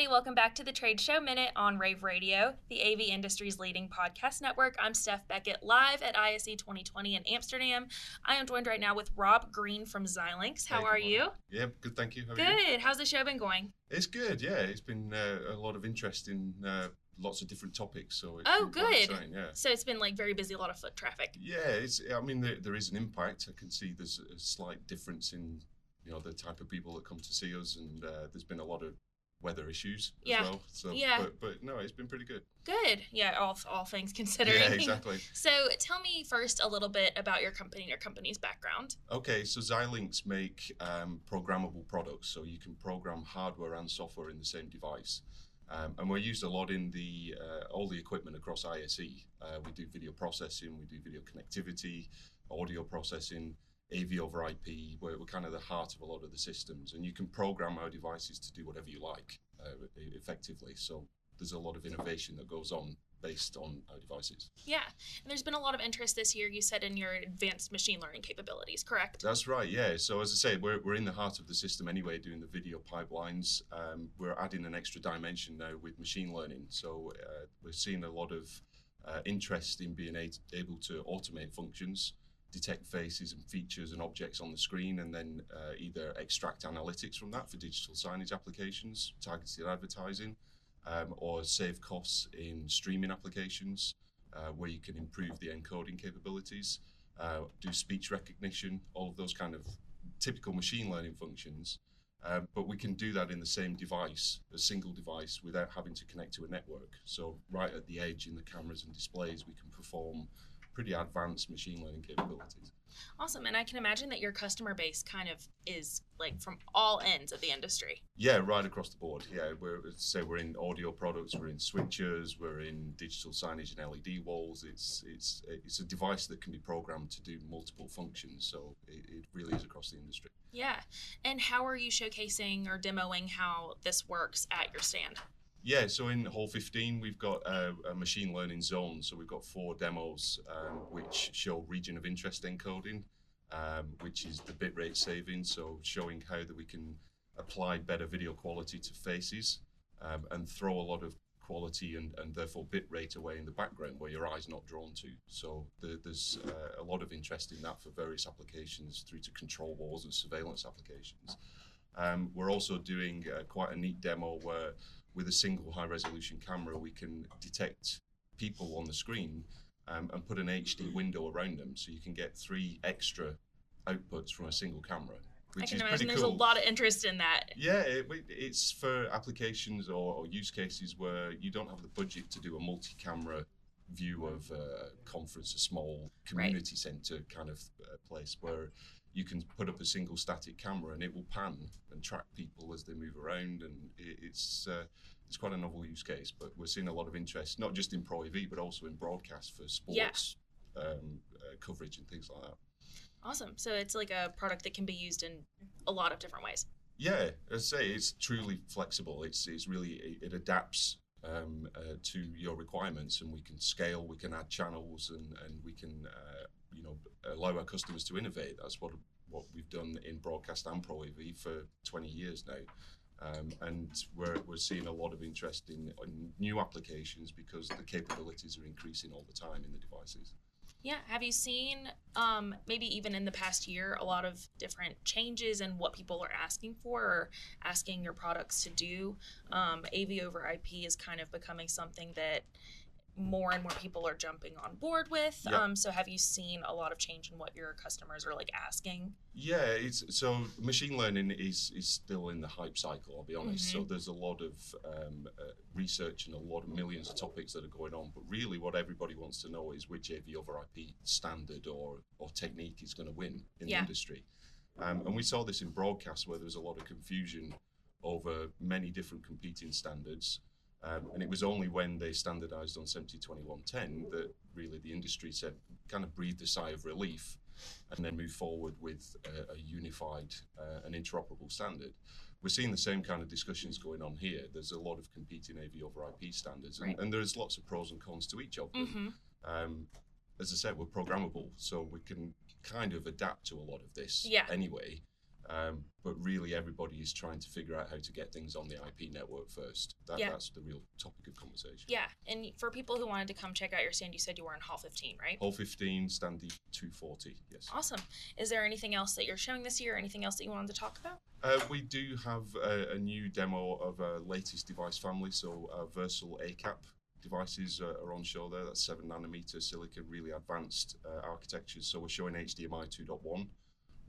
everybody. Welcome back to the Trade Show Minute on Rave Radio, the AV industry's leading podcast network. I'm Steph Beckett, live at ISE 2020 in Amsterdam. I am joined right now with Rob Green from Xilinx. How Hey, are you? Yeah, good. Thank you. How are you? Good. How's the show been going? It's good. Yeah, it's been uh, a lot of interest in uh, lots of different topics. So it's Oh, good. Yeah. So it's been like very busy, a lot of foot traffic. Yeah, it's. I mean, there, there is an impact. I can see there's a slight difference in you know the type of people that come to see us, and uh, there's been a lot of weather issues as Yeah. well. So, Yeah. But, but no, it's been pretty good. Good. Yeah, all, all things considering. Yeah, exactly. So tell me first a little bit about your company and your company's background. Okay, so Xilinx make um, programmable products, so you can program hardware and software in the same device. Um, and we're used a lot in the uh, all the equipment across ISE. Uh, we do video processing, we do video connectivity, audio processing, AV over IP. We're, we're kind of the heart of a lot of the systems, and you can program our devices to do whatever you like uh, effectively. So there's a lot of innovation that goes on based on our devices. Yeah. And there's been a lot of interest this year, you said, in your advanced machine learning capabilities, correct? That's right, yeah. So as I say, we're, we're in the heart of the system anyway, doing the video pipelines. Um, we're adding an extra dimension now with machine learning. So uh, we're seeing a lot of uh, interest in being a- able to automate functions, detect faces and features and objects on the screen, and then uh, either extract analytics from that for digital signage applications, targeted advertising, um, or save costs in streaming applications uh, where you can improve the encoding capabilities uh, do speech recognition, all of those kind of typical machine learning functions. Uh, but we can do that in the same device, a single device, without having to connect to a network. So, right at the edge in the cameras and displays, we can perform pretty advanced machine learning capabilities. Awesome. And I can imagine that your customer base kind of is like from all ends of the industry. Yeah, right across the board. Yeah, we're say we're in audio products, we're in switches, we're in digital signage and LED walls. It's it's it's a device that can be programmed to do multiple functions. So it, it really is across the industry. Yeah. And how are you showcasing or demoing how this works at your stand? Yeah, so in Hall 15, we've got a, a machine learning zone. So we've got four demos um, which show region of interest encoding, um, which is the bitrate saving. So showing how that we can apply better video quality to faces um, and throw a lot of quality and, and therefore bitrate away in the background where your eye's not drawn to. So the, there's uh, a lot of interest in that for various applications through to control walls and surveillance applications. Um, we're also doing uh, quite a neat demo where with a single high resolution camera, we can detect people on the screen um, and put an HD window around them, so you can get three extra outputs from a single camera, I which can is imagine pretty there's cool. a lot of interest in that. Yeah, it, it's for applications or, or use cases where you don't have the budget to do a multi-camera view of a conference, a small community center kind of uh, place where you can put up a single static camera and it will pan and track people as they move around, and it, it's uh, it's quite a novel use case. But we're seeing a lot of interest, not just in Pro AV, but also in broadcast for sports um, uh, coverage and things like that. Awesome. So it's like a product that can be used in a lot of different ways. Yeah, as I say, it's truly flexible. It's it's really it, it adapts um, uh, to your requirements, and we can scale, we can add channels, and and we can uh, you know allow our customers to innovate. That's what what we've done in broadcast and pro AV for 20 years now. Um, and we're, we're seeing a lot of interest in, in new applications because the capabilities are increasing all the time in the devices. Yeah. Have you seen, um, maybe even in the past year, a lot of different changes in what people are asking for or asking your products to do? Um, AV over IP is kind of becoming something that more and more people are jumping on board with. Yeah. Um, so have you seen a lot of change in what your customers are like asking? Yeah, it's so machine learning is is still in the hype cycle. I'll be honest. So there's a lot of um, uh, research and a lot of millions of topics that are going on. But really, what everybody wants to know is which AV over IP standard or or technique is going to win in Yeah. the industry. Um, and we saw this in broadcast where there was a lot of confusion over many different competing standards. Um, and it was only when they standardized on 702110 that really the industry said, kind of breathed a sigh of relief and then move forward with a, a unified uh, and interoperable standard. We're seeing the same kind of discussions going on here. There's a lot of competing AV over IP standards, and, Right. and there's lots of pros and cons to each of them. Mm-hmm. Um, as I said, we're programmable, so we can kind of adapt to a lot of this Yeah. anyway. Um, but really, everybody is trying to figure out how to get things on the IP network first. That, Yeah. That's the real topic of conversation. Yeah, and for people who wanted to come check out your stand, you said you were in Hall 15, right? Hall 15, Standy 240, yes. Awesome. Is there anything else that you're showing this year? Anything else that you wanted to talk about? Uh, we do have a, a new demo of our latest device family. So, our Versal ACAP devices uh, are on show there. That's 7 nanometer silicon, really advanced uh, architectures. So, we're showing HDMI 2.1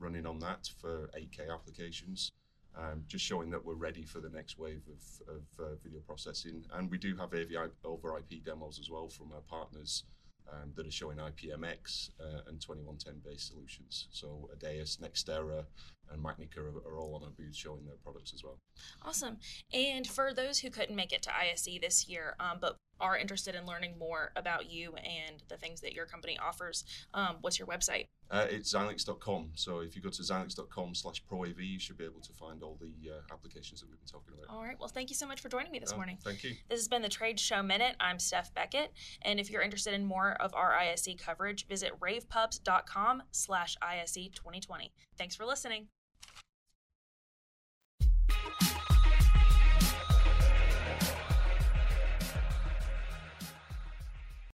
running on that for 8K applications. Um, just showing that we're ready for the next wave of, of uh, video processing. And we do have AVI over IP demos as well from our partners um, that are showing IPMX uh, and 2110 based solutions. So Adeas, Nextera, and Macnica are, are all on our booth showing their products as well. Awesome. And for those who couldn't make it to ISE this year, um, but are interested in learning more about you and the things that your company offers, um, what's your website? Uh, it's Xilinx.com. So if you go to Xilinx.com slash ProAV, you should be able to find all the uh, applications that we've been talking about. All right. Well, thank you so much for joining me this morning. Thank you. This has been the Trade Show Minute. I'm Steph Beckett. And if you're interested in more of our ISE coverage, visit ravepubs.com slash ISE 2020. Thanks for listening.